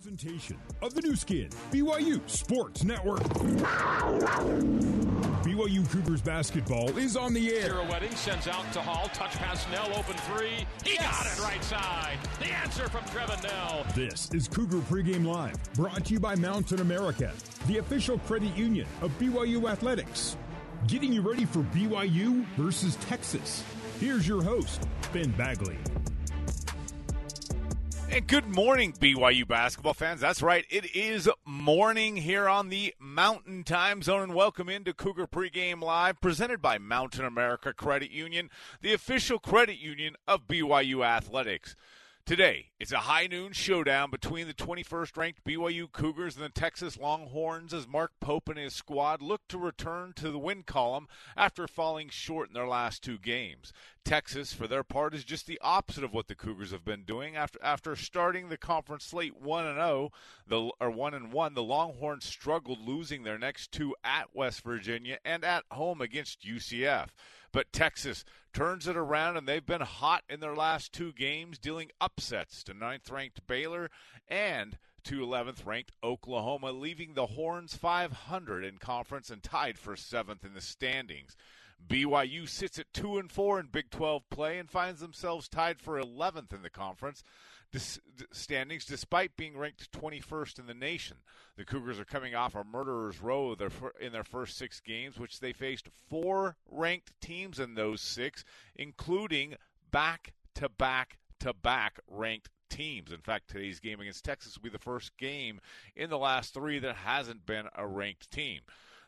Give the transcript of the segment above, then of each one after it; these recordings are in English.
presentation of the Nu Skin, BYU Sports Network. BYU Cougars basketball is on the air. Wedding sends out to Hall. Touch pass Knell, open three. He yes. got it right side. The answer from Trevin Knell. This is Cougar Pregame Live, brought to you by Mountain America, the official credit union of BYU Athletics. Getting you ready for BYU versus Texas. Here's your host, Ben Bagley. And good morning, BYU basketball fans. That's right, it is morning here on the Mountain Time Zone, and welcome into Cougar Pregame Live, presented by Mountain America Credit Union, the official credit union of BYU Athletics. Today, it's a high noon showdown between the 21st ranked BYU Cougars and the Texas Longhorns as Mark Pope and his squad look to return to the win column after falling short in their last two games. Texas, for their part, is just the opposite of what the Cougars have been doing. After after starting the conference slate one and zero, oh, the or one and one, the Longhorns struggled, losing their next two at West Virginia and at home against UCF. But Texas turns it around, and they've been hot in their last two games, dealing upsets to ninth ranked Baylor and to 11th ranked Oklahoma, leaving the Horns 500 in conference and tied for seventh in the standings. BYU sits at 2 and 4 in Big 12 play and finds themselves tied for 11th in the conference standings despite being ranked 21st in the nation. The Cougars are coming off a murderer's row in their first six games, which they faced four ranked teams in those six, including back to back to back ranked teams. In fact, today's game against Texas will be the first game in the last three that hasn't been a ranked team.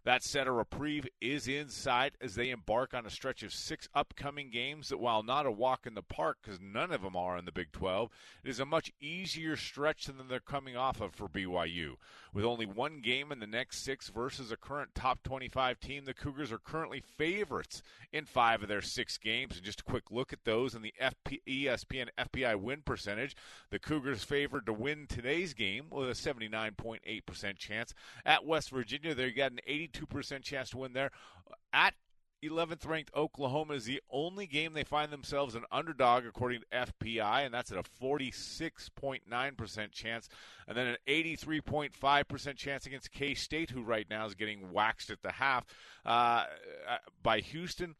That said, a reprieve is in sight as they embark on a stretch of six upcoming games that, while not a walk in the park, because none of them are in the Big 12, it is a much easier stretch than they're coming off of for BYU. With only one game in the next six versus a current top 25 team, the Cougars are currently favorites in five of their six games. And just a quick look at those and the FP, ESPN FPI win percentage. The Cougars favored to win today's game with a 79.8% chance. At West Virginia, they got an 82% chance to win there. At 11th ranked Oklahoma is the only game they find themselves an underdog according to FPI, and that's at a 46.9% chance. And then an 83.5% chance against K State, who right now is getting waxed at the half uh, by Houston.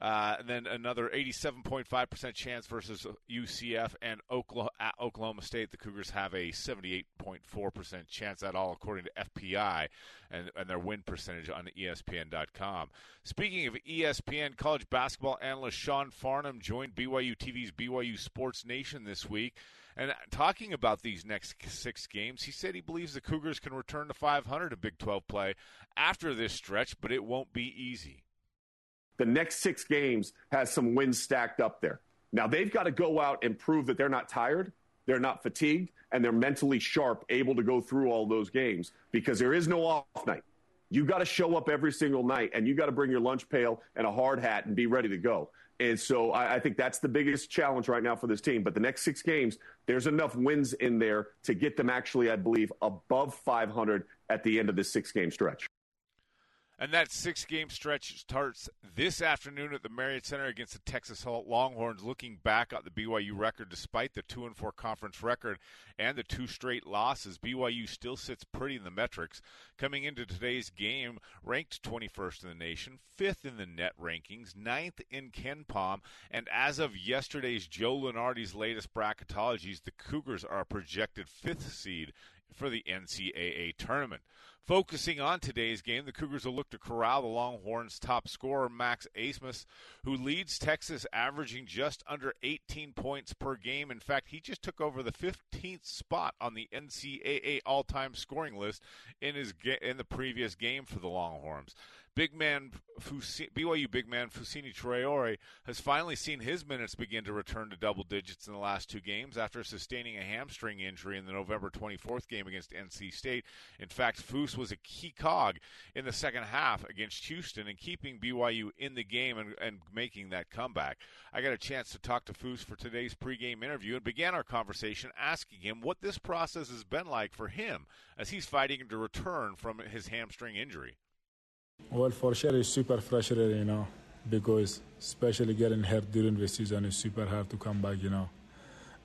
Uh, and then another 87.5% chance versus UCF and Oklahoma, Oklahoma State. The Cougars have a 78.4% chance at all, according to FPI and, and their win percentage on ESPN.com. Speaking of ESPN, college basketball analyst Sean Farnham joined BYU TV's BYU Sports Nation this week. And talking about these next six games, he said he believes the Cougars can return to 500 in Big 12 play after this stretch, but it won't be easy the next six games has some wins stacked up there. Now they've got to go out and prove that they're not tired, they're not fatigued, and they're mentally sharp, able to go through all those games because there is no off night. You've got to show up every single night, and you've got to bring your lunch pail and a hard hat and be ready to go. And so I, I, think that's the biggest challenge right now for this team. But the next six games, there's enough wins in there to get them actually, I believe, above 500 at the end of this six game stretch. And that six game stretch starts this afternoon at the Marriott Center against the Texas Longhorns. Looking back at the BYU record, despite the 2 and 4 conference record and the two straight losses, BYU still sits pretty in the metrics. Coming into today's game, ranked 21st in the nation, 5th in the net rankings, 9th in KenPom, and as of yesterday's Joe Lunardi's latest bracketologies, the Cougars are a projected 5th seed for the NCAA tournament. Focusing on today's game, the Cougars will look to corral the Longhorns' top scorer, Max Abmas, who leads Texas, averaging just under 18 points per game. In fact, he just took over the 15th spot on the NCAA all-time scoring list in his in the previous game for the Longhorns. Big man BYU big man Fousseyni Traore has finally seen his minutes begin to return to double digits in the last two games after sustaining a hamstring injury in the November 24th game against NC State. In fact, Foose was a key cog in the second half against Houston and keeping BYU in the game and, and making that comeback. I got a chance to talk to Foose for today's pregame interview and began our conversation asking him what this process has been like for him as he's fighting to return from his hamstring injury. Well, for sure, it's super frustrating, you know, because especially getting hurt during the season is super hard to come back, you know,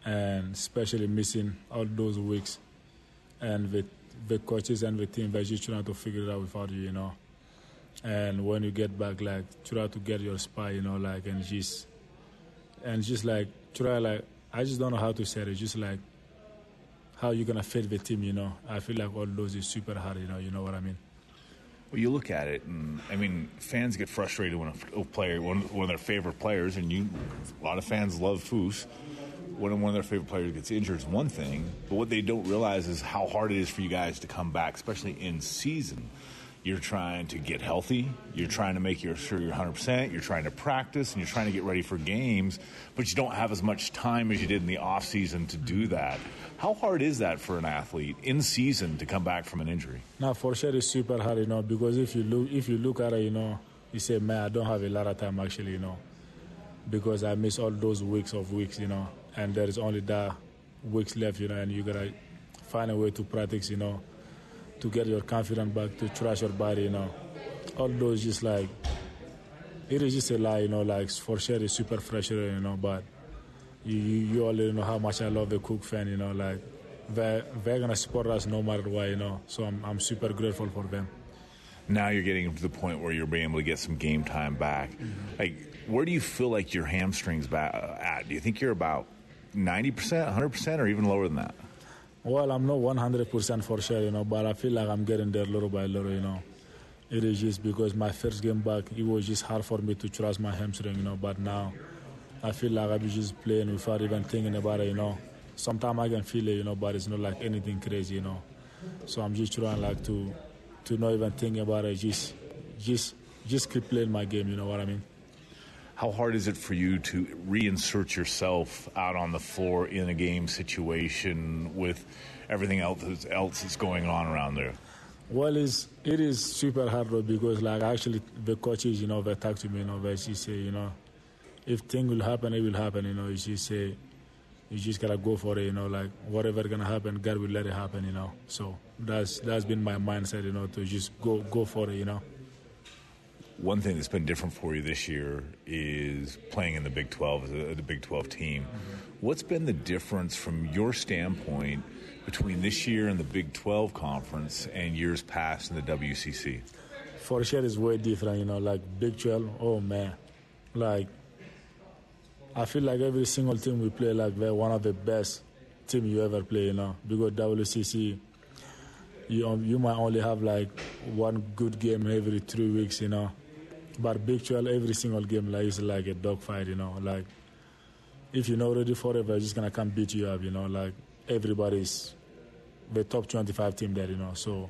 and especially missing all those weeks and the the coaches and the team they're just trying to figure it out without you, you know. And when you get back, like try to get your spot, you know, like and just and just like try like I just don't know how to say it. Just like how you're gonna fit the team, you know. I feel like all those is super hard, you know. You know what I mean? Well, you look at it, and I mean, fans get frustrated when a player, one, one of their favorite players, and you, a lot of fans love Foos. When one of their favorite players gets injured is one thing, but what they don't realize is how hard it is for you guys to come back, especially in season. You're trying to get healthy. You're trying to make sure you're 100%. You're trying to practice and you're trying to get ready for games, but you don't have as much time as you did in the off season to do that. How hard is that for an athlete in season to come back from an injury? Now, for sure, it's super hard, you know, because if you look, if you look at it, you know, you say, man, I don't have a lot of time actually, you know, because I miss all those weeks of weeks, you know, and there is only that weeks left, you know, and you gotta find a way to practice, you know, to get your confidence back, to trust your body, you know. All those just like, it is just a lie, you know, like for sure it's super frustrating, you know, but you, you, you already know how much I love the Cook fan, you know, like they're, they're going to support us no matter what, you know, so I'm, I'm super grateful for them. Now you're getting to the point where you're being able to get some game time back. Mm-hmm. Like, where do you feel like your hamstrings back at? Do you think you're about 90%, 100%, or even lower than that? Well, I'm not 100% for sure, you know, but I feel like I'm getting there little by little, you know. It is just because my first game back, it was just hard for me to trust my hamstring, you know, but now I feel like I'm just playing without even thinking about it, you know. Sometimes I can feel it, you know, but it's not like anything crazy, you know. So I'm just trying like to to not even think about it, just just just keep playing my game, you know what I mean? How hard is it for you to reinsert yourself out on the floor in a game situation with everything else else that's going on around there? Well, it's, it is super hard because like actually the coaches, you know, they talk to me, you know, they just say, you know, if thing will happen, it will happen, you know. You just say, you just gotta go for it, you know. Like whatever gonna happen, God will let it happen, you know. So that's that's been my mindset, you know, to just go go for it, you know one thing that's been different for you this year is playing in the Big 12 as a, the Big 12 team. Mm-hmm. What's been the difference from your standpoint between this year in the Big 12 conference and years past in the WCC? For sure, it's way different. You know, like Big 12. Oh man, like I feel like every single team we play, like they're one of the best team you ever play. You know, because WCC you um, you might only have like one good game every three weeks, you know. But Big 12, every single game like is like a dogfight, you know. Like if you're not ready for it, they're just gonna come beat you up, you know. Like everybody's the top 25 team there, you know. So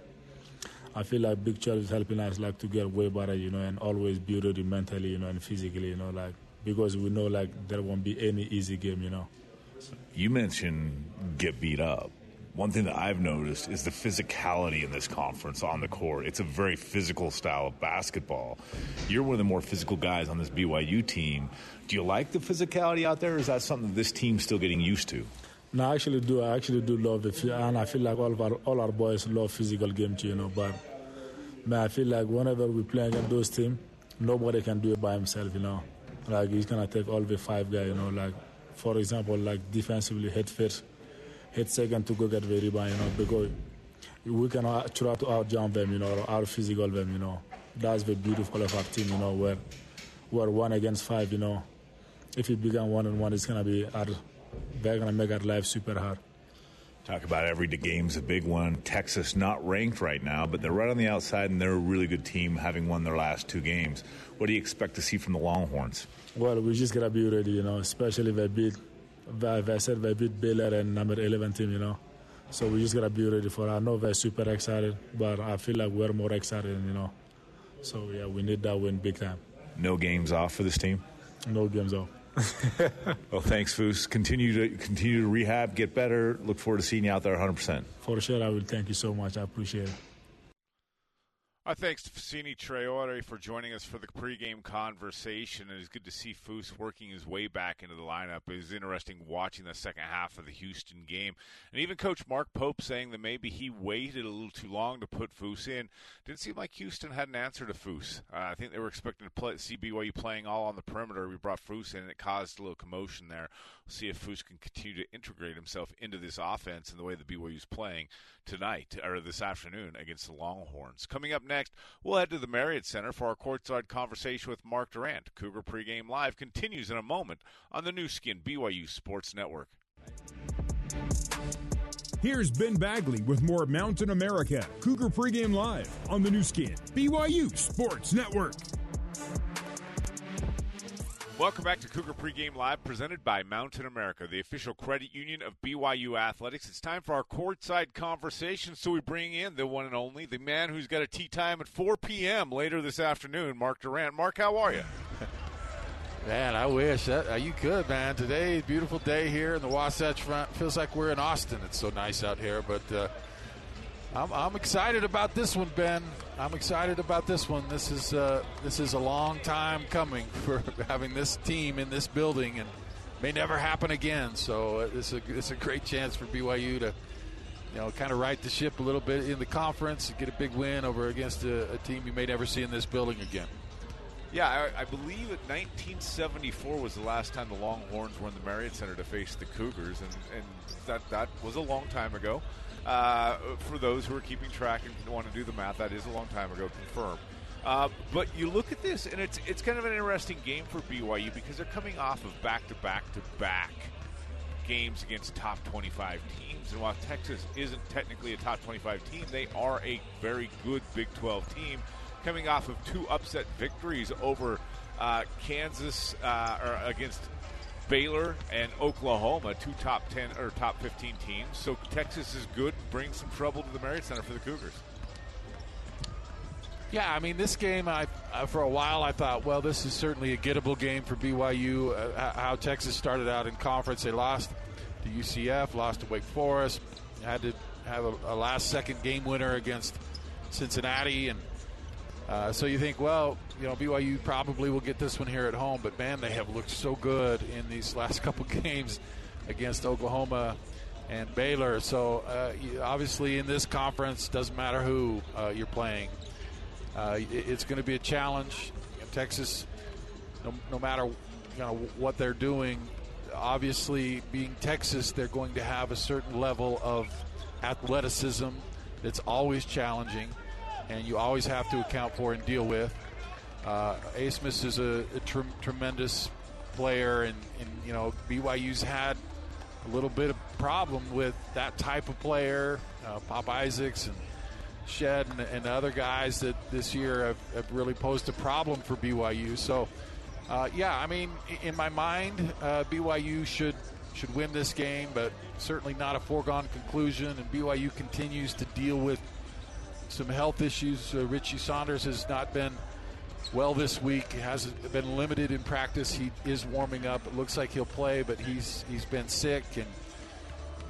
I feel like Big 12 is helping us like to get way better, you know, and always be ready mentally, you know, and physically, you know, like because we know like there won't be any easy game, you know. You mentioned get beat up one thing that I've noticed is the physicality in this conference on the court. It's a very physical style of basketball. You're one of the more physical guys on this BYU team. Do you like the physicality out there, or is that something that this team's still getting used to? No, I actually do. I actually do love it, and I feel like all of our all our boys love physical game too. You know, but man, I feel like whenever we play against those teams, nobody can do it by himself. You know, like he's gonna take all the five guys. You know, like for example, like defensively head first hit second to go get the rebound, you know, because we can try to outjump them, you know, out physical them, you know. That's the beautiful of our team, you know, where we're one against five, you know. If it become one on one, it's gonna be our, they're gonna make our life super hard. Talk about every game's a big one. Texas not ranked right now, but they're right on the outside, and they're a really good team, having won their last two games. What do you expect to see from the Longhorns? Well, we just gotta be ready, you know, especially if they beat I said they beat Baylor and number 11 team, you know. So we just gotta be ready for. It. I know they're super excited, but I feel like we're more excited, you know. So yeah, we need that win big time. No games off for this team. No games off. well, thanks, Foos. Continue to continue to rehab, get better. Look forward to seeing you out there 100. percent For sure, I will. Thank you so much. I appreciate it. Our thanks to Fousseyni Traore for joining us for the pregame conversation. It is good to see Foose working his way back into the lineup. It was interesting watching the second half of the Houston game. And even Coach Mark Pope saying that maybe he waited a little too long to put Foose in. Didn't seem like Houston had an answer to Foose. Uh, I think they were expecting to play, see BYU playing all on the perimeter. We brought Foose in, and it caused a little commotion there. We'll see if Foose can continue to integrate himself into this offense and the way the BYU is playing tonight, or this afternoon, against the Longhorns. Coming up next, next, we'll head to the Marriott Center for our courtside conversation with Mark Durrant. Cougar Pregame Live continues in a moment on the Nu Skin BYU Sports Network. Here's Ben Bagley with more Mountain America Cougar Pregame Live on the Nu Skin BYU Sports Network. Welcome back to Cougar Pregame Live, presented by Mountain America, the official credit union of BYU Athletics. It's time for our courtside conversation, so we bring in the one and only, the man who's got a tea time at 4 p.m. later this afternoon, Mark Durrant. Mark, how are you? Man, I wish that uh, you could, man. Today, beautiful day here in the Wasatch Front. Feels like we're in Austin. It's so nice out here, but uh, I'm, I'm excited about this one, Ben. I'm excited about this one. This is uh, this is a long time coming for having this team in this building, and may never happen again. So uh, it's a it's a great chance for BYU to you know kind of right the ship a little bit in the conference and get a big win over against a, a team you may never see in this building again. Yeah, I, I, believe 1974 was the last time the Longhorns were in the Marriott Center to face the Cougars, and, and that that was a long time ago. Uh, for those who are keeping track and want to do the math, that is a long time ago, confirmed. Uh, but you look at this, and it's it's kind of an interesting game for BYU because they're coming off of back to back to back games against top 25 teams. And while Texas isn't technically a top 25 team, they are a very good Big 12 team, coming off of two upset victories over uh, Kansas uh, or against Baylor and Oklahoma, two top 10 or top 15 teams. So Texas is good, brings some trouble to the Marriott Center for the Cougars. Yeah, I mean, this game, I, for a while, I thought, well, this is certainly a gettable game for BYU. Uh, how Texas started out in conference, they lost to UCF, lost to Wake Forest, had to have a, a last second game winner against Cincinnati, and uh, so you think, well, you know, BYU probably will get this one here at home, but man, they have looked so good in these last couple games against Oklahoma and Baylor. So uh, obviously, in this conference, doesn't matter who uh, you're playing, uh, it's going to be a challenge. Texas, no, no matter you know what they're doing, obviously being Texas, they're going to have a certain level of athleticism that's always challenging and you always have to account for and deal with. Uh, is a, a tr- tremendous player, and, and, you know BYU's had a little bit of problem with that type of player. Uh, Pop Isaacs and Shead and, and, other guys that this year have, have, really posed a problem for BYU. So, uh, yeah, I mean, in my mind, uh, BYU should should win this game, but certainly not a foregone conclusion. And BYU continues to deal with some health issues. Uh, Richie Saunders has not been well this week. Has been limited in practice. He is warming up. It looks like he'll play, but he's he's been sick and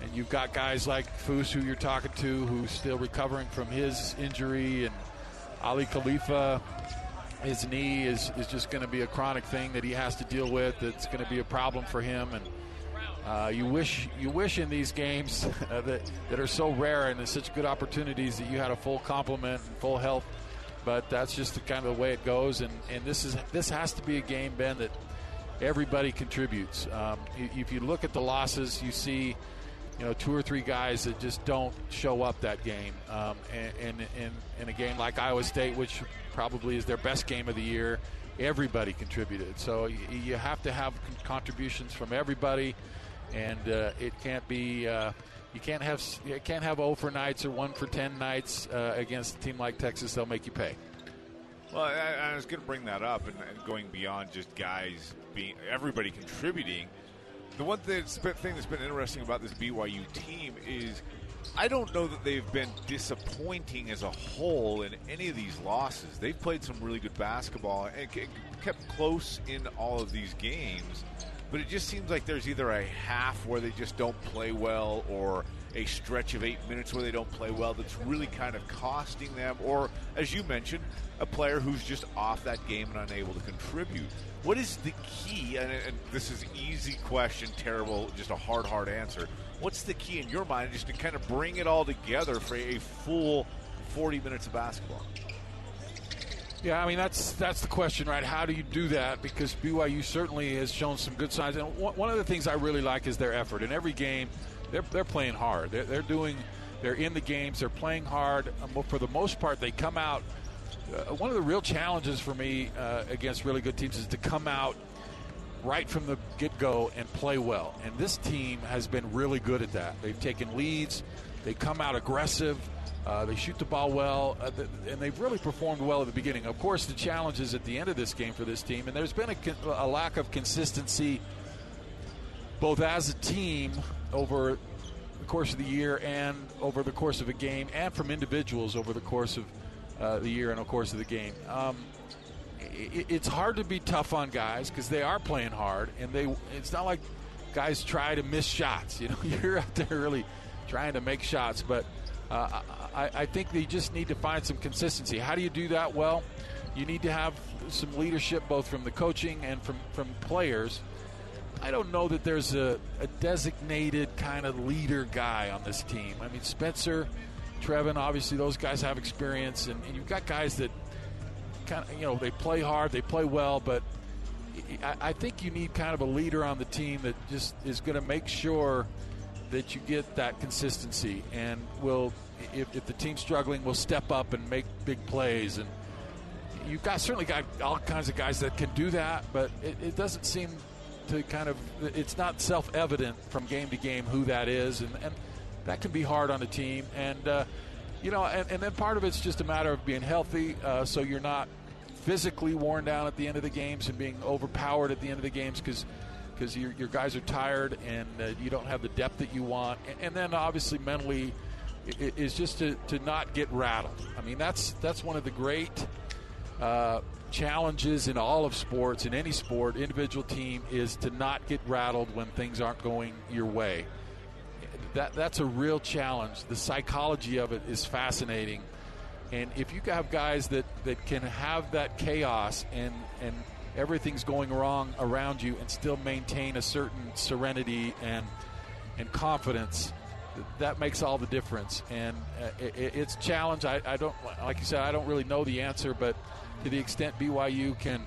and you've got guys like Foose who you're talking to who's still recovering from his injury and Aly Khalifa his knee is, is just going to be a chronic thing that he has to deal with. That's going to be a problem for him and uh, you wish you wish in these games uh, that that are so rare and such good opportunities that you had a full complement and full health. But that's just the kind of the way it goes, and, and this is this has to be a game, Ben, that everybody contributes. Um, if you look at the losses, you see, you know, two or three guys that just don't show up that game. Um, and, in in a game like Iowa State, which probably is their best game of the year, everybody contributed. So you, you have to have contributions from everybody and uh, it can't be. Uh, you can't have you can't have 0 for nights or 1 for 10 nights uh, against a team like Texas. They'll make you pay. Well, I, I was going to bring that up and, and, going beyond just guys being everybody contributing. The one that's, thing that's been interesting about this BYU team is I don't know that they've been disappointing as a whole in any of these losses. They've played some really good basketball and kept close in all of these games but it just seems like there's either a half where they just don't play well or a stretch of eight minutes where they don't play well that's really kind of costing them, or as you mentioned, a player who's just off that game and unable to contribute. What is the key? And, and this is easy question, terrible, just a hard, hard answer. What's the key in your mind just to kind of bring it all together for a full 40 minutes of basketball? Yeah, I mean that's that's the question, right? How do you do that? Because BYU certainly has shown some good signs, and one of the things I really like is their effort. In every game, they're they're playing hard. They're, they're doing, they're in the games. They're playing hard. Um, for the most part, they come out. Uh, one of the real challenges for me uh, against really good teams is to come out right from the get go and play well. And this team has been really good at that. They've taken leads. They come out aggressive. Uh, they shoot the ball well, uh, and they've really performed well at the beginning. Of course, the challenge is at the end of this game for this team, and there's been a, a lack of consistency both as a team over the course of the year and over the course of a game, and from individuals over the course of uh, the year and the course of the game. Um, it, it's hard to be tough on guys because they are playing hard, and they. It's not like guys try to miss shots. You know, you're out there really trying to make shots, but uh, I, I think they just need to find some consistency. How do you do that? Well, you need to have some leadership both from the coaching and from, from players. I don't know that there's a, a designated kind of leader guy on this team. I mean, Spencer, Trevin, obviously those guys have experience, and, and you've got guys that kind of, you know, they play hard, they play well, but I, I think you need kind of a leader on the team that just is going to make sure that you get that consistency and will if, if the team's struggling, will step up and make big plays. And you've got certainly got all kinds of guys that can do that, but it, it doesn't seem to kind of it's not self-evident from game to game who that is, and, and that can be hard on a team. And uh, you know, and, and, then part of it's just a matter of being healthy, uh, so you're not physically worn down at the end of the games and being overpowered at the end of the games because because your, your guys are tired and uh, you don't have the depth that you want. And, and then obviously mentally is just to, to not get rattled. I mean, that's that's one of the great uh, challenges in all of sports, in any sport, individual team, is to not get rattled when things aren't going your way. That that's a real challenge. The psychology of it is fascinating, and if you have guys that, that can have that chaos and and everything's going wrong around you and still maintain a certain serenity and and confidence that makes all the difference. And uh, it, it's challenge. I, I, don't, like you said, I don't really know the answer, but to the extent BYU can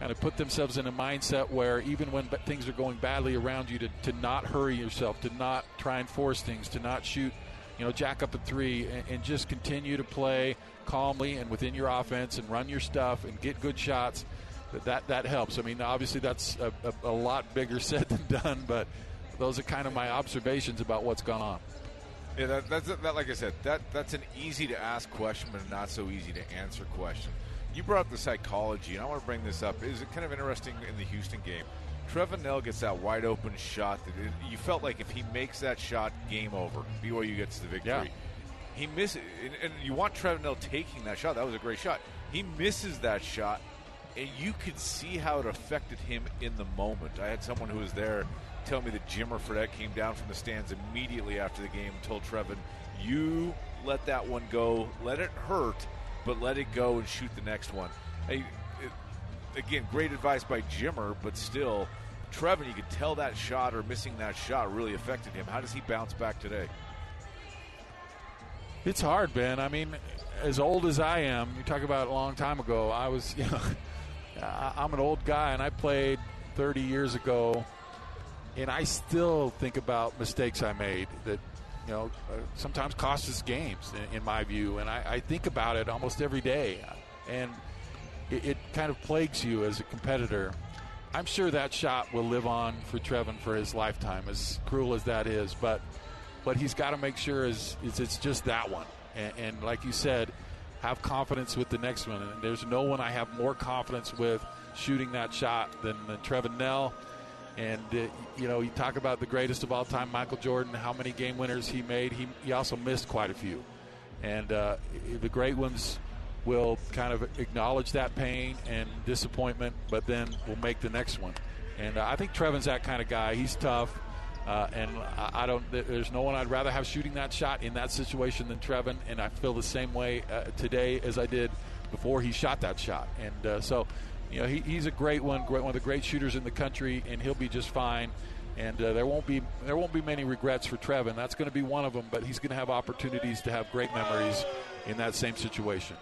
kind of put themselves in a mindset where even when things are going badly around you, to, to not hurry yourself, to not try and force things, to not shoot, you know, jack up a three, and, and just continue to play calmly and within your offense and run your stuff and get good shots. That that helps. I mean, obviously that's a, a, a lot bigger said than done, but those are kind of my observations about what's gone on. Yeah, that, that's that. Like I said, that that's an easy to ask question, but not so easy to answer question. You brought up the psychology, and I want to bring this up. Is it kind of interesting in the Houston game? Trevin Knell gets that wide open shot that it, you felt like if he makes that shot, game over. BYU gets the victory. Yeah. He misses, and, and you want Trevin Knell taking that shot. That was a great shot. He misses that shot, and you could see how it affected him in the moment. I had someone who was there tell me that Jimmer Fredette came down from the stands immediately after the game and told Trevin, you let that one go, let it hurt, but let it go and shoot the next one. Hey, it, again, great advice by Jimmer, but still, Trevin, you could tell that shot or missing that shot really affected him. How does he bounce back today? It's hard, Ben. I mean, as old as I am, you talk about a long time ago. I was, you know, I'm an old guy, and I played 30 years ago and I still think about mistakes I made that you know uh, sometimes cost us games in, in my view, and I, I, think about it almost every day, and it, it, kind of plagues you as a competitor. I'm sure that shot will live on for Trevin for his lifetime, as cruel as that is, but what he's got to make sure is, is it's just that one, and, and like you said, have confidence with the next one. And there's no one I have more confidence with shooting that shot than, than Trevin Knell and, uh, you know, you talk about the greatest of all time, Michael Jordan, how many game winners he made. He, he also missed quite a few. And uh, the great ones will kind of acknowledge that pain and disappointment, but then will make the next one. And uh, I think Trevin's that kind of guy. He's tough. Uh, and I, I, don't. There's no one I'd rather have shooting that shot in that situation than Trevin. And I feel the same way uh, today as I did before he shot that shot. And uh, so, you know, he, he's a great one, great one of the great shooters in the country, and he'll be just fine. And uh, there won't be there won't be many regrets for Trevin. That's going to be one of them. But he's going to have opportunities to have great memories in that same situation.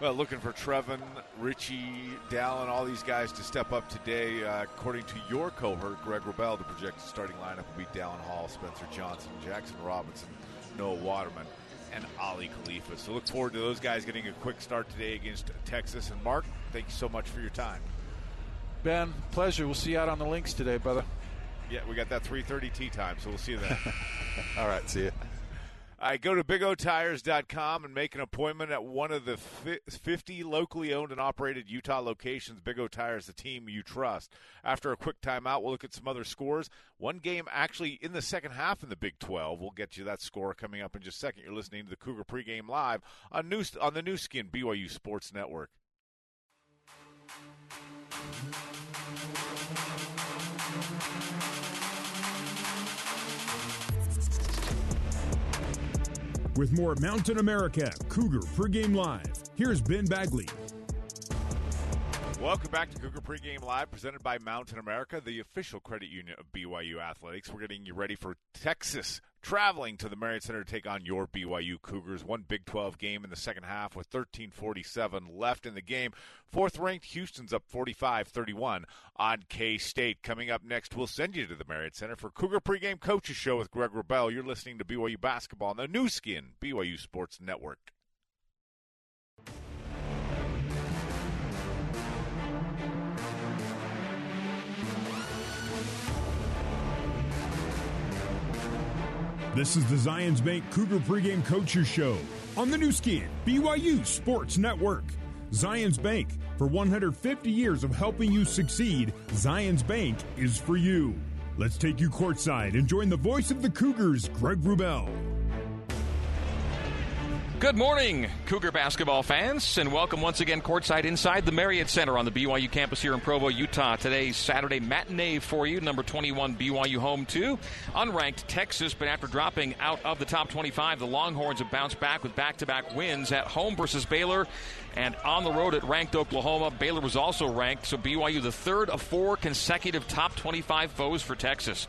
Well, looking for Trevin, Richie, Dallin, all these guys to step up today. Uh, according to your cohort, Greg Wrubell, the projected starting lineup will be Dallin Hall, Spencer Johnson, Jackson Robinson, Noah Waterman, and Aly Khalifa. So look forward to those guys getting a quick start today against Texas. And Mark, thank you so much for your time. Ben, pleasure. We'll see you out on the links today, brother. Yeah, we got that 3:30 tea time, so we'll see you then. all right, see you. I go to BigOTires.com and make an appointment at one of the 50 locally owned and operated Utah locations. Big O Tires, the team you trust. After a quick timeout, we'll look at some other scores. One game actually in the second half in the Big 12. We'll get you that score coming up in just a second. You're listening to the Cougar pregame live on new on the Nu Skin BYU Sports Network. With more Mountain America Cougar pregame live, here's Ben Bagley. Welcome back to Cougar Pregame Live, presented by Mountain America, the official credit union of BYU Athletics. We're getting you ready for Texas traveling to the Marriott Center to take on your BYU Cougars. One Big 12 game in the second half with 13:47 left in the game. Fourth ranked Houston's up 45-31 on K State. Coming up next, we'll send you to the Marriott Center for Cougar Pregame Coaches Show with Greg Wrubell. You're listening to BYU basketball on the Nu Skin BYU Sports Network. This is the Zions Bank Cougar Pregame Coaches Show on the Nu Skin, BYU Sports Network. Zions Bank, for 150 years of helping you succeed, Zions Bank is for you. Let's take you courtside and join the voice of the Cougars, Greg Wrubell. Good morning, Cougar basketball fans, and welcome once again courtside inside the Marriott Center on the BYU campus here in Provo, Utah. Today's Saturday matinee for you, number 21 BYU home to unranked Texas, but after dropping out of the top 25, the Longhorns have bounced back with back-to-back wins at home versus Baylor and on the road at ranked Oklahoma. Baylor was also ranked, so BYU the third of four consecutive top 25 foes for Texas.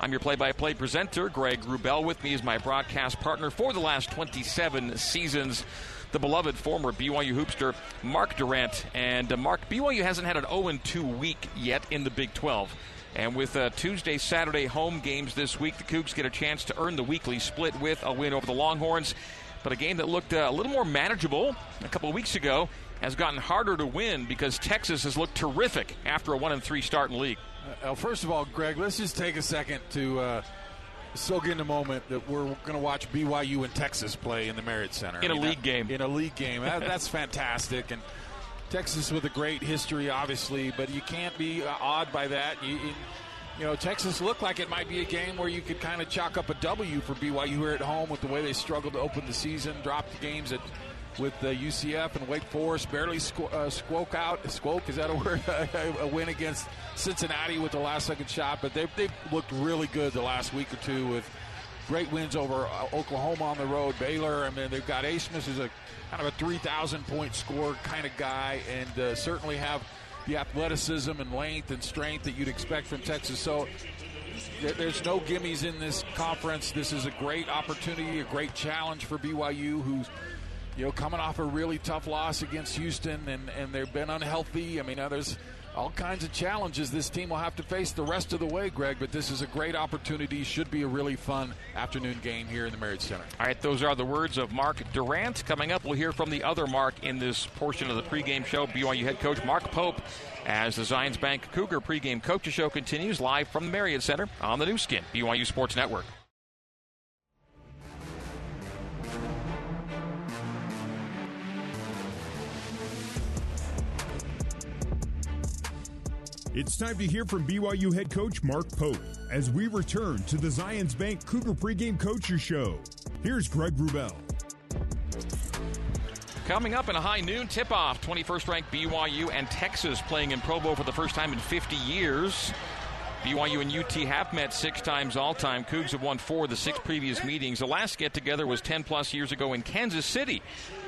I'm your play by play presenter, Greg Wrubell. With me is my broadcast partner for the last 27 seasons, the beloved former BYU hoopster, Mark Durrant. And uh, Mark, BYU hasn't had an 0 2 week yet in the Big 12. And with uh, Tuesday, Saturday home games this week, the Cougs get a chance to earn the weekly split with a win over the Longhorns. But a game that looked uh, a little more manageable a couple of weeks ago has gotten harder to win because Texas has looked terrific after a 1 3 start in league. Uh, first of all, Greg, let's just take a second to uh, soak in the moment that we're going to watch BYU and Texas play in the Marriott Center in I mean, a league that, game. In a league game, that, that's fantastic. And Texas with a great history, obviously, but you can't be uh, awed by that. You, you, you know, Texas looked like it might be a game where you could kind of chalk up a W for BYU here at home with the way they struggled to open the season, dropped the games at with the UCF and Wake Forest, barely squ- uh, squoke out. Squoke is that a word? a win against Cincinnati with the last second shot, but they've, they've looked really good the last week or two with great wins over uh, Oklahoma on the road, Baylor. I mean, they've got Abmas who's a kind of a 3,000 point score kind of guy, and uh, certainly have the athleticism and length and strength that you'd expect from Texas. So there's no gimmies in this conference. This is a great opportunity, a great challenge for BYU, who's you know coming off a really tough loss against Houston, and and they've been unhealthy. I mean, there's all kinds of challenges this team will have to face the rest of the way, Greg. But this is a great opportunity. Should be a really fun afternoon game here in the Marriott Center. All right, those are the words of Mark Durrant. Coming up, we'll hear from the other Mark in this portion of the pregame show, BYU head coach Mark Pope, as the Zions Bank Cougar pregame coaches show continues live from the Marriott Center on the Nu Skin, BYU Sports Network. It's time to hear from BYU head coach Mark Pope as we return to the Zions Bank Cougar pregame coaches show. Here's Greg Wrubell. Coming up in a high noon tip off, 21st ranked BYU and Texas playing in Provo for the first time in 50 years. BYU and UT have met six times all time. Cougs have won four of the six previous meetings. The last get together was 10 plus years ago in Kansas City.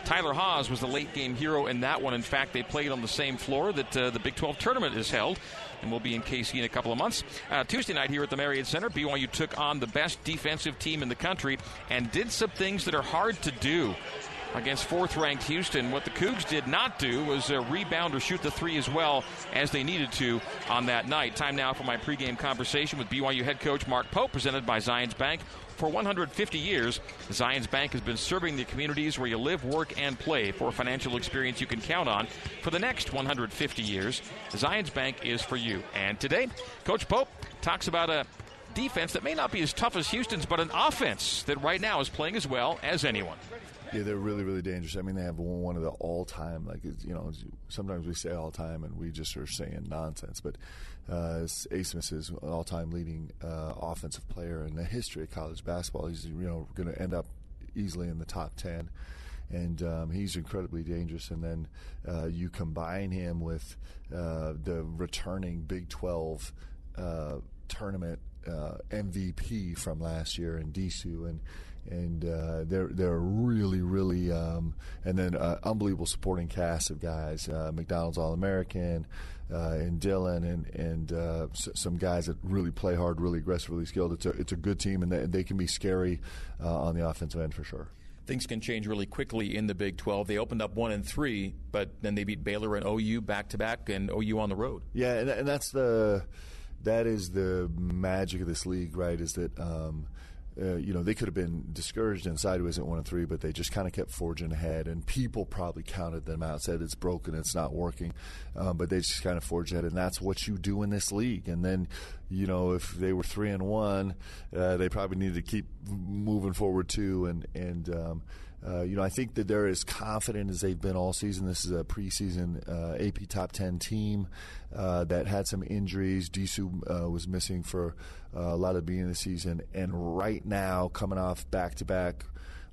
Tyler Haws was the late game hero in that one. In fact, they played on the same floor that uh, the Big 12 tournament is held and we'll be in KC in a couple of months. Uh, Tuesday night here at the Marriott Center, BYU took on the best defensive team in the country and did some things that are hard to do against fourth ranked Houston. What the Cougs did not do was uh, rebound or shoot the three as well as they needed to on that night. Time now for my pregame conversation with BYU head coach Mark Pope, presented by Zions Bank. For 150 years, Zions Bank has been serving the communities where you live, work, and play for a financial experience you can count on. For the next 150 years, Zions Bank is for you. And today, Coach Pope talks about a defense that may not be as tough as Houston's, but an offense that right now is playing as well as anyone. Yeah, they're really, really dangerous. I mean, they have one of the all-time, like you know, sometimes we say all-time and we just are saying nonsense, but uh, Abmas is an all-time leading uh, offensive player in the history of college basketball. He's you know going to end up easily in the top ten, and um, he's incredibly dangerous. And then uh, you combine him with uh, the returning Big Twelve uh, tournament uh, MVP from last year in Disu and and uh, they're they're really really um, and then uh, unbelievable supporting cast of guys uh, McDonald's All American uh, and Dillon and and uh, s- some guys that really play hard really aggressive really skilled. It's a it's a good team and they, they can be scary uh, on the offensive end for sure. Things can change really quickly in the Big 12 they opened up one and three but then they beat Baylor and OU back to back and OU on the road. Yeah and, and that's the that is the magic of this league right is that um, uh, you know, they could have been discouraged and sideways at one and three, but they just kind of kept forging ahead. And people probably counted them out, said it's broken, it's not working, um, but they just kind of forged ahead. And that's what you do in this league. And then, you know, if they were three and one, uh, they probably needed to keep moving forward too. And and um, uh, you know, I think that they're as confident as they've been all season. This is a preseason uh, AP top 10 team uh, that had some injuries. Disu uh, was missing for uh, a lot of the beginning of the season. And right now, coming off back to back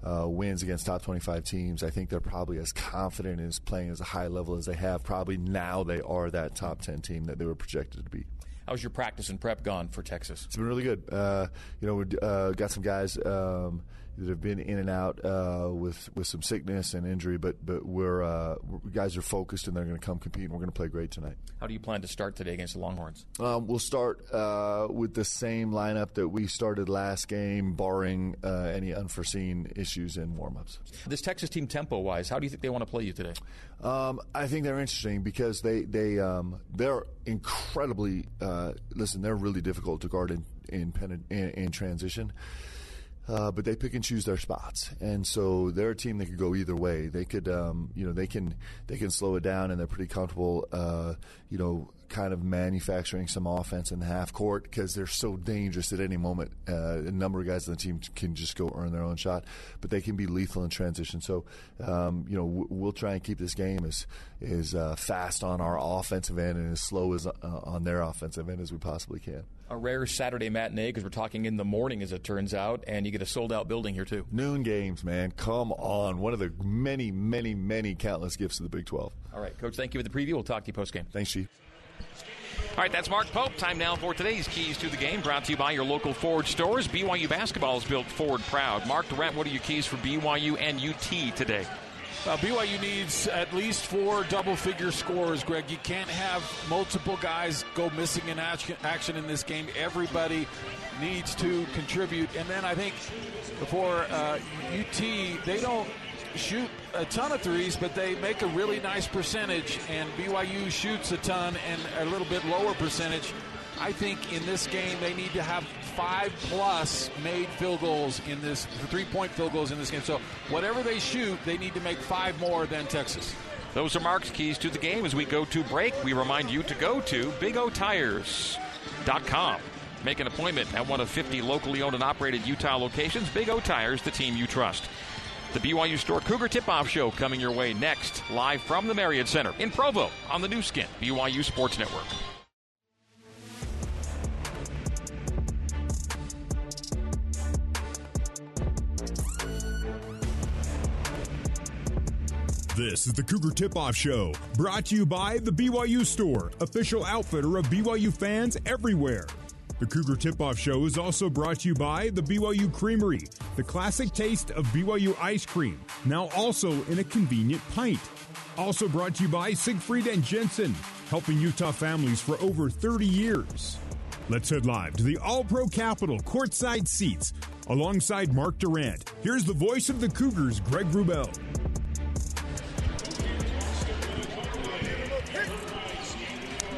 wins against top 25 teams, I think they're probably as confident as playing as a high level as they have. Probably now they are that top 10 team that they were projected to be. How's your practice and prep gone for Texas? It's been really good. Uh, you know, we uh, got some guys um, that have been in and out uh, with with some sickness and injury, but but we're, uh, we're guys are focused and they're going to come compete and we're going to play great tonight. How do you plan to start today against the Longhorns? Um, we'll start uh, with the same lineup that we started last game, barring uh, any unforeseen issues in warmups. This Texas team, tempo wise, how do you think they want to play you today? Um, I think they're interesting because they they um, they're incredibly uh, listen. They're really difficult to guard in in, in, in transition. Uh, but they pick and choose their spots, and so they're a team that could go either way. They could, um, you know, they can they can slow it down, and they're pretty comfortable, uh, you know, kind of manufacturing some offense in the half court because they're so dangerous at any moment. Uh, a number of guys on the team can just go earn their own shot, but they can be lethal in transition. So, um, you know, w- we'll try and keep this game as as uh, fast on our offensive end and as slow as uh, on their offensive end as we possibly can a rare Saturday matinee because we're talking in the morning, as it turns out, and you get a sold out building here, too. Noon games, man. Come on. One of the many, many, many countless gifts of the Big 12. All right, Coach, thank you for the preview. We'll talk to you post game. Thanks, Chief. All right, that's Mark Pope. Time now for today's keys to the game, brought to you by your local Ford stores. BYU basketball is built Ford proud. Mark Durrant, what are your keys for BYU and UT today? Uh, BYU needs at least four double figure scores, Greg. You can't have multiple guys go missing in action in this game. Everybody needs to contribute. And then I think for uh, UT, they don't shoot a ton of threes, but they make a really nice percentage. And BYU shoots a ton and a little bit lower percentage. I think in this game they need to have five plus made field goals in this three point field goals in this game. So whatever they shoot, they need to make five more than Texas. Those are Mark's keys to the game. As we go to break, we remind you to go to BigOTires.com. Make an appointment at one of 50 locally owned and operated Utah locations. Big O Tires, the team you trust. The BYU Store Cougar Tip Off Show coming your way next, live from the Marriott Center in Provo on the Nu Skin, BYU Sports Network. This is the Cougar Tip Off Show, brought to you by the BYU Store, official outfitter of BYU fans everywhere. The Cougar Tip Off Show is also brought to you by the BYU Creamery, the classic taste of BYU ice cream, now also in a convenient pint. Also brought to you by Siegfried and Jensen, helping Utah families for over 30 years. Let's head live to the All Pro Capital courtside seats alongside Mark Durrant. Here's the voice of the Cougars, Greg Wrubell.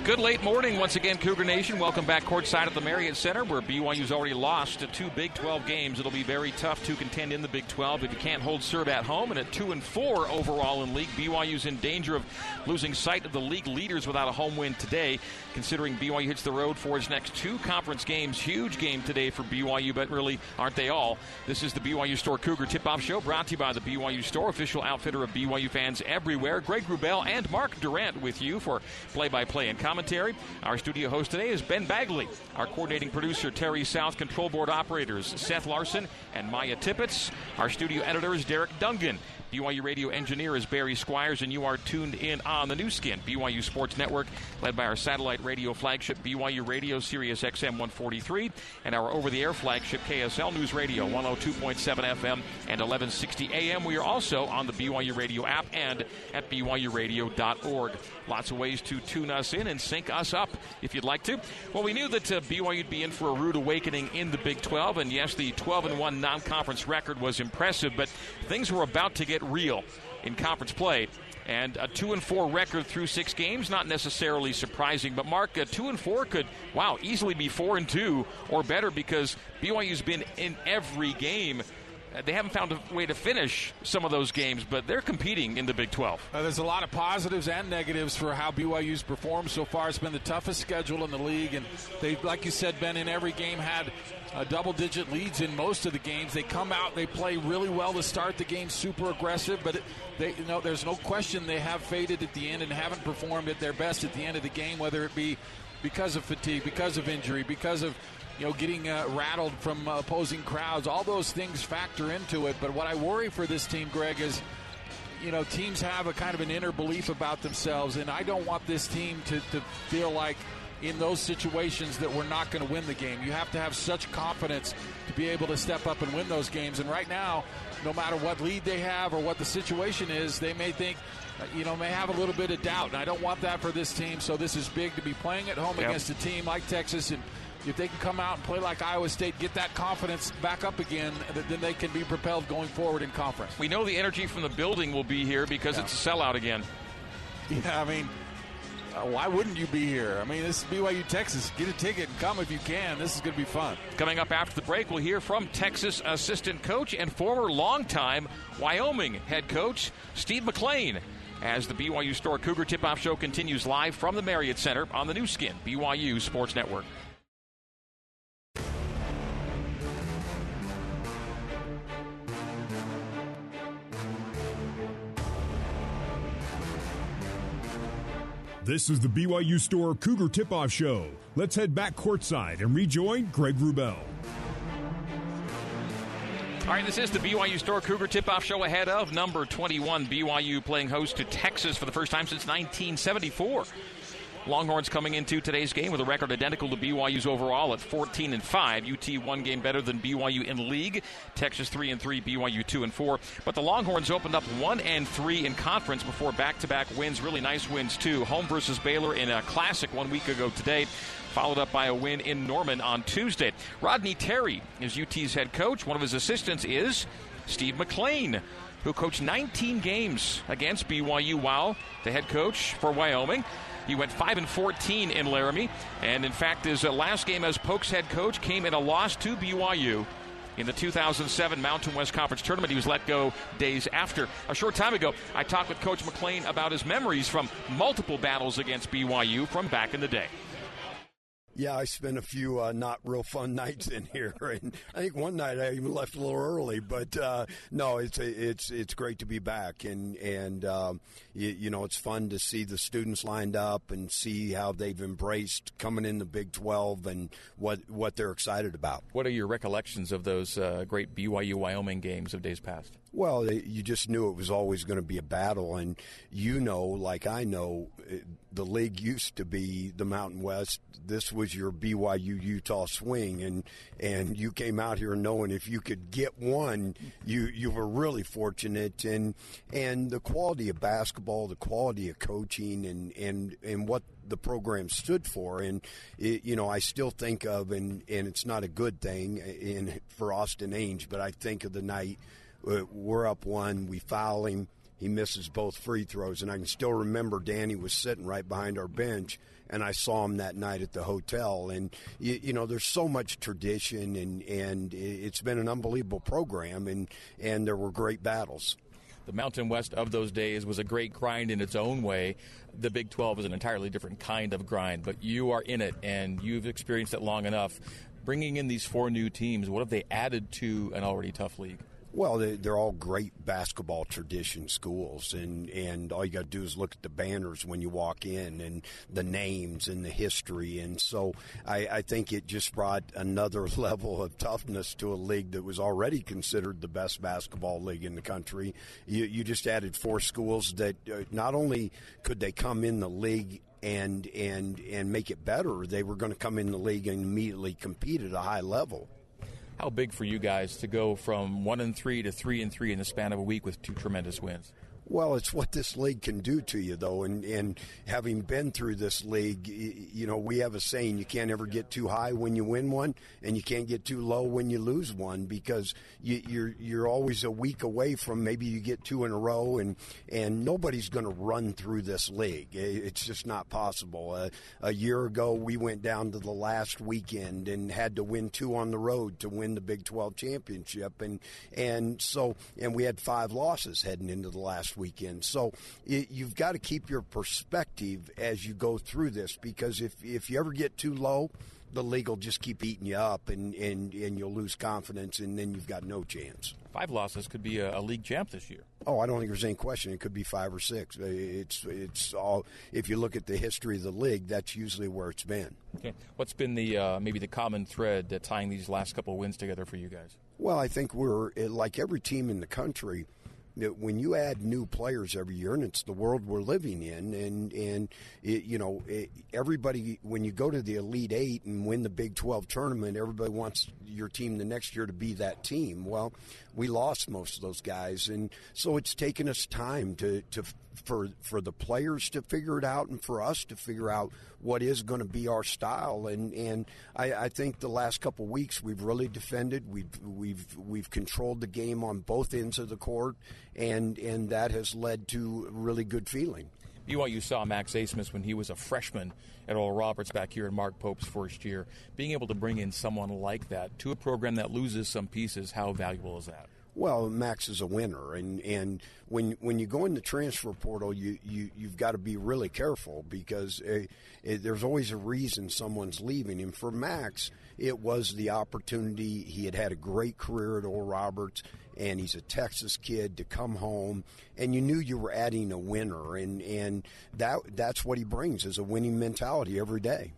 Good late morning once again, Cougar Nation. Welcome back courtside at the Marriott Center, where BYU's already lost to two Big 12 games. It'll be very tough to contend in the Big 12 if you can't hold serve at home. And at two and four overall in league, BYU's in danger of losing sight of the league leaders without a home win today. Considering BYU hits the road for its next two conference games, huge game today for BYU, but really aren't they all? This is the BYU Store Cougar Tip-Off Show, brought to you by the BYU Store, official outfitter of BYU fans everywhere. Greg Wrubell and Mark Durrant with you for play-by-play and commentary commentary. Our studio host today is Ben Bagley. Our coordinating producer, Terry South. Control board operators, Seth Larson and Maya Tippett. Our studio editor is Derek Dungan. BYU radio engineer is Barry Squires, and you are tuned in on the Nu Skin, BYU Sports Network, led by our satellite radio flagship BYU Radio Sirius XM 143, and our over the air flagship KSL News Radio 102.7 FM and 1160 AM. We are also on the BYU Radio app and at BYURadio.org. Lots of ways to tune us in and sync us up if you'd like to. Well, we knew that uh, BYU would be in for a rude awakening in the Big 12, and yes, the 12 and 1 non conference record was impressive, but things were about to get real in conference play. And a two and four record through six games, not necessarily surprising. But Mark, a two and four could, wow, easily be four and two or better because BYU's been in every game they haven't found a way to finish some of those games, but they're competing in the Big 12. Uh, there's a lot of positives and negatives for how BYU's performed so far. It's been the toughest schedule in the league, and they've, like you said, Ben, in every game had uh, double-digit leads in most of the games. They come out, they play really well to start the game, super aggressive, but it, they, you know, there's no question they have faded at the end and haven't performed at their best at the end of the game, whether it be because of fatigue, because of injury, because of you know, getting uh, rattled from uh, opposing crowds. All those things factor into it. But what I worry for this team, Greg, is you know, teams have a kind of an inner belief about themselves, and I don't want this team to, to feel like in those situations that we're not going to win the game. You have to have such confidence to be able to step up and win those games. And right now, no matter what lead they have or what the situation is, they may think, you know, may have a little bit of doubt. And I don't want that for this team. So this is big to be playing at home yep. against a team like Texas and if they can come out and play like Iowa State, get that confidence back up again, then they can be propelled going forward in conference. We know the energy from the building will be here because yeah. it's a sellout again. Yeah, I mean, uh, why wouldn't you be here? I mean, this is BYU Texas. Get a ticket and come if you can. This is going to be fun. Coming up after the break, we'll hear from Texas assistant coach and former longtime Wyoming head coach Steve McClain as the BYU Store Cougar Tip Off Show continues live from the Marriott Center on the Nu Skin, BYU Sports Network. This is the BYU Store Cougar Tip Off Show. Let's head back courtside and rejoin Greg Wrubell. All right, this is the BYU Store Cougar Tip Off Show ahead of number 21, BYU playing host to Texas for the first time since 1974. Longhorns coming into today's game with a record identical to BYU's overall at 14 and 5. UT one game better than BYU in league. Texas 3 and 3, BYU 2 and 4. But the Longhorns opened up 1 and 3 in conference before back-to-back wins, really nice wins too. Home versus Baylor in a classic one week ago today followed up by a win in Norman on Tuesday. Rodney Terry is UT's head coach. One of his assistants is Steve McClain, who coached 19 games against BYU while the head coach for Wyoming. He went 5 and 14 in Laramie, and in fact, his uh, last game as Pokes head coach came in a loss to BYU. In the 2007 Mountain West Conference tournament, he was let go days after. A short time ago, I talked with Coach McClain about his memories from multiple battles against BYU from back in the day. Yeah, I spent a few uh, not real fun nights in here, and I think one night I even left a little early. But uh, no, it's it's it's great to be back, and and um, you, you, know it's fun to see the students lined up and see how they've embraced coming in the Big Twelve and what what they're excited about. What are your recollections of those uh, great BYU Wyoming games of days past? Well, you just knew it was always going to be a battle, and you know, like I know, the league used to be the Mountain West. This was your BYU Utah swing, and and you came out here knowing if you could get one, you you were really fortunate, and and the quality of basketball, the quality of coaching, and and and what the program stood for. And it, you know, I still think of and and it's not a good thing in for Austin Ainge, but I think of the night uh, we're up one, we foul him, he misses both free throws, and I can still remember Danny was sitting right behind our bench. And I saw him that night at the hotel, and you, you know, there's so much tradition, and and it's been an unbelievable program, and and there were great battles the Mountain West of those days was a great grind in its own way. The Big 12 is an entirely different kind of grind, but you are in it and you've experienced it long enough. Bringing in these four new teams, what have they added to an already tough league? Well, they're all great basketball tradition schools, and, and all you got to do is look at the banners when you walk in, and the names and the history, and so I, I think it just brought another level of toughness to a league that was already considered the best basketball league in the country. You, you just added four schools that uh, not only could they come in the league and and and make it better, they were going to come in the league and immediately compete at a high level how big for you guys to go from one and three to three and three in the span of a week with two tremendous wins? Well, it's what this league can do to you, though. And, and having been through this league, you know, we have a saying you can't ever get too high when you win one, and you can't get too low when you lose one because you, you're you're always a week away from maybe you get two in a row, and and nobody's going to run through this league. It's just not possible. Uh, a year ago, we went down to the last weekend and had to win two on the road to win the Big 12 championship, and and so and we had five losses heading into the last weekend. So it, you've got to keep your perspective as you go through this because if, if you ever get too low, the league will just keep eating you up and, and, and you'll lose confidence and then you've got no chance. Five losses could be a, a, league champ this year. Oh, I don't think there's any question. It could be five or six. It's it's all. If you look at the history of the league, that's usually where it's been. Okay, what's been the uh, maybe the common thread that tying these last couple of wins together for you guys? Well, I think we're like every team in the country when you add new players every year, and it's the world we're living in, and and it, you know it, everybody when you go to the Elite Eight and win the Big Twelve tournament, everybody wants your team the next year to be that team. Well, we lost most of those guys, and so it's taken us time to to for for the players to figure it out and for us to figure out what is going to be our style. And and I, I think the last couple weeks we've really defended. We've we've we've controlled the game on both ends of the court, and and that has led to really good feeling. BYU saw Max Abmas when he was a freshman at Oral Roberts back here in Mark Pope's first year. Being able to bring in someone like that to a program that loses some pieces, how valuable is that? Well, Max is a winner, and, and when when you go in the transfer portal, you, you you've got to be really careful because uh, it, there's always a reason someone's leaving. And for Max, it was the opportunity. He had had a great career at Oral Roberts, and he's a Texas kid to come home, and you knew you were adding a winner, and and that that's what he brings is a winning mentality every day.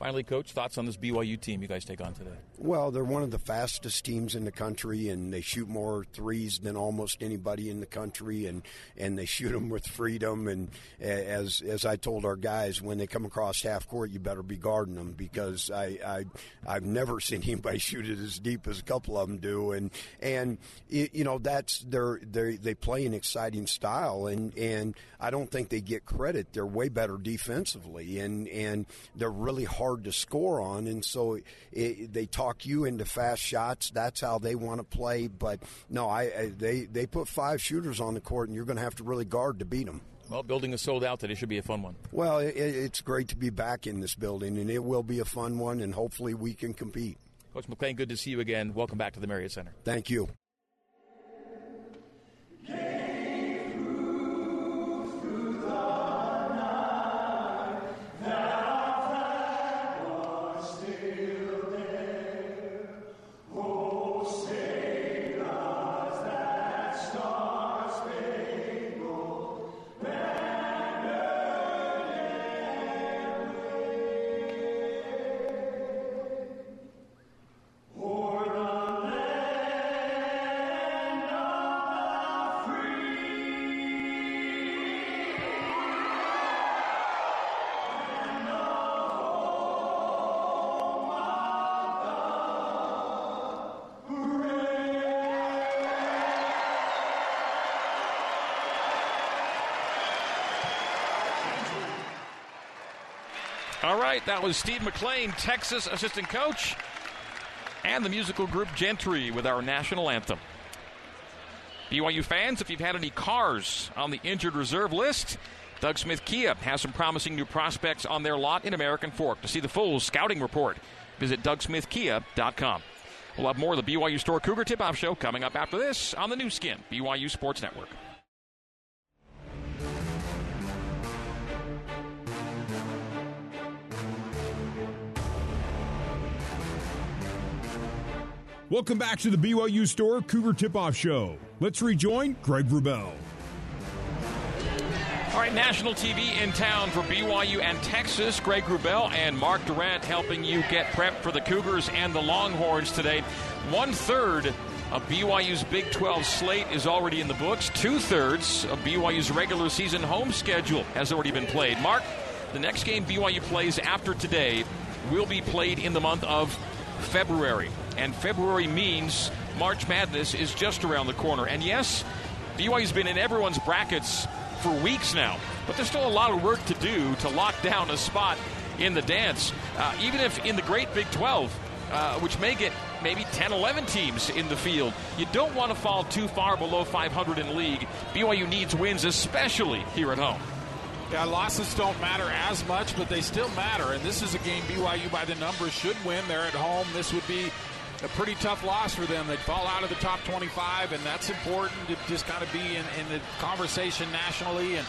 Finally, coach, thoughts on this BYU team you guys take on today? Well, they're one of the fastest teams in the country, and they shoot more threes than almost anybody in the country, and, and they shoot them with freedom. And as as I told our guys, when they come across half court, you better be guarding them because I, I I've never seen anybody shoot it as deep as a couple of them do. And and you know that's they're they they play an exciting style, and and I don't think they get credit. They're way better defensively, and and they're really hard hard to score on, and so it, they talk you into fast shots. That's how they want to play. But no, I, I they they put five shooters on the court, and you're going to have to really guard to beat them. Well, building is sold out today It should be a fun one. Well, it, it's great to be back in this building, and it will be a fun one, and hopefully we can compete. Coach McClain, good to see you again. Welcome back to the Marriott Center. Thank you. Right, that was Steve McClain, Texas assistant coach, and the musical group Gentry with our national anthem. BYU fans, if you've had any cars on the injured reserve list, Doug Smith Kia has some promising new prospects on their lot in American Fork. To see the full scouting report, visit DougSmithKia.com. We'll have more of the BYU Store Cougar Tip Off Show coming up after this on the Nu Skin, BYU Sports Network. Welcome back to the BYU Store Cougar Tip Off Show. Let's rejoin Greg Wrubell. All right, national TV in town for BYU and Texas. Greg Wrubell and Mark Durrant helping you get prepped for the Cougars and the Longhorns today. One third of BYU's Big 12 slate is already in the books. Two thirds of BYU's regular season home schedule has already been played. Mark, the next game BYU plays after today will be played in the month of February. And February means March Madness is just around the corner. And yes, BYU's been in everyone's brackets for weeks now, but there's still a lot of work to do to lock down a spot in the dance. Uh, even if in the great Big 12, uh, which may get maybe 10, 11 teams in the field, you don't want to fall too far below 500 in league. BYU needs wins, especially here at home. Yeah, losses don't matter as much, but they still matter. And this is a game BYU by the numbers should win. They're at home. This would be a pretty tough loss for them. They'd fall out of the top 25, and that's important to just kind of be in, in the conversation nationally. And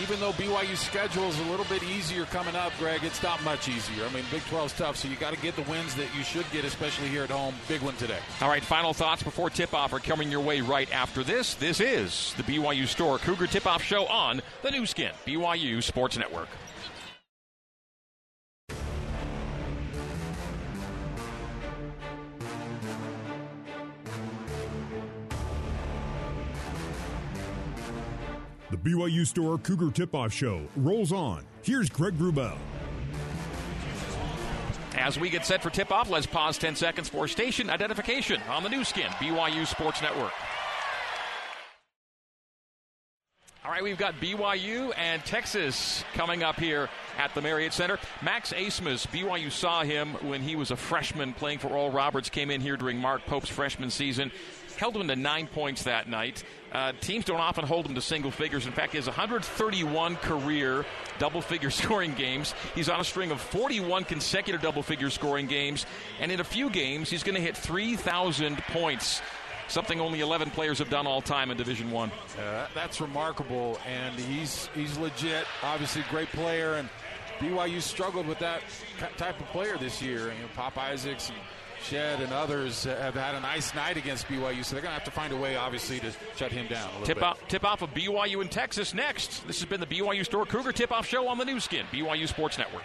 even though BYU's schedule is a little bit easier coming up, Greg, it's not much easier. I mean, Big 12's tough, so you got to get the wins that you should get, especially here at home. Big one today. All right, final thoughts before tip off are coming your way right after this. This is the BYU Store Cougar Tip Off Show on the Nu Skin, BYU Sports Network. The BYU Store Cougar Tip Off Show rolls on. Here's Greg Wrubell. As we get set for tip off, let's pause 10 seconds for station identification on the Nu Skin, BYU Sports Network. All right, we've got BYU and Texas coming up here at the Marriott Center. Max Abmas, BYU saw him when he was a freshman playing for Oral Roberts, came in here during Mark Pope's freshman season held him to nine points that night. Uh, teams don't often hold him to single figures. In fact, he has 131 career double figure scoring games. He's on a string of 41 consecutive double figure scoring games. And in a few games, he's going to hit 3,000 points. Something only 11 players have done all time in Division One. Uh, that's remarkable, and he's he's legit. Obviously, great player, and BYU struggled with that type of player this year. You know, Pop Isaacs and Shead and others have had a nice night against BYU, so they're going to have to find a way, obviously, to shut him down. tip bit. off, tip off of BYU in Texas next. This has been the BYU Store Cougar Tip Off Show on the Nu Skin, BYU Sports Network.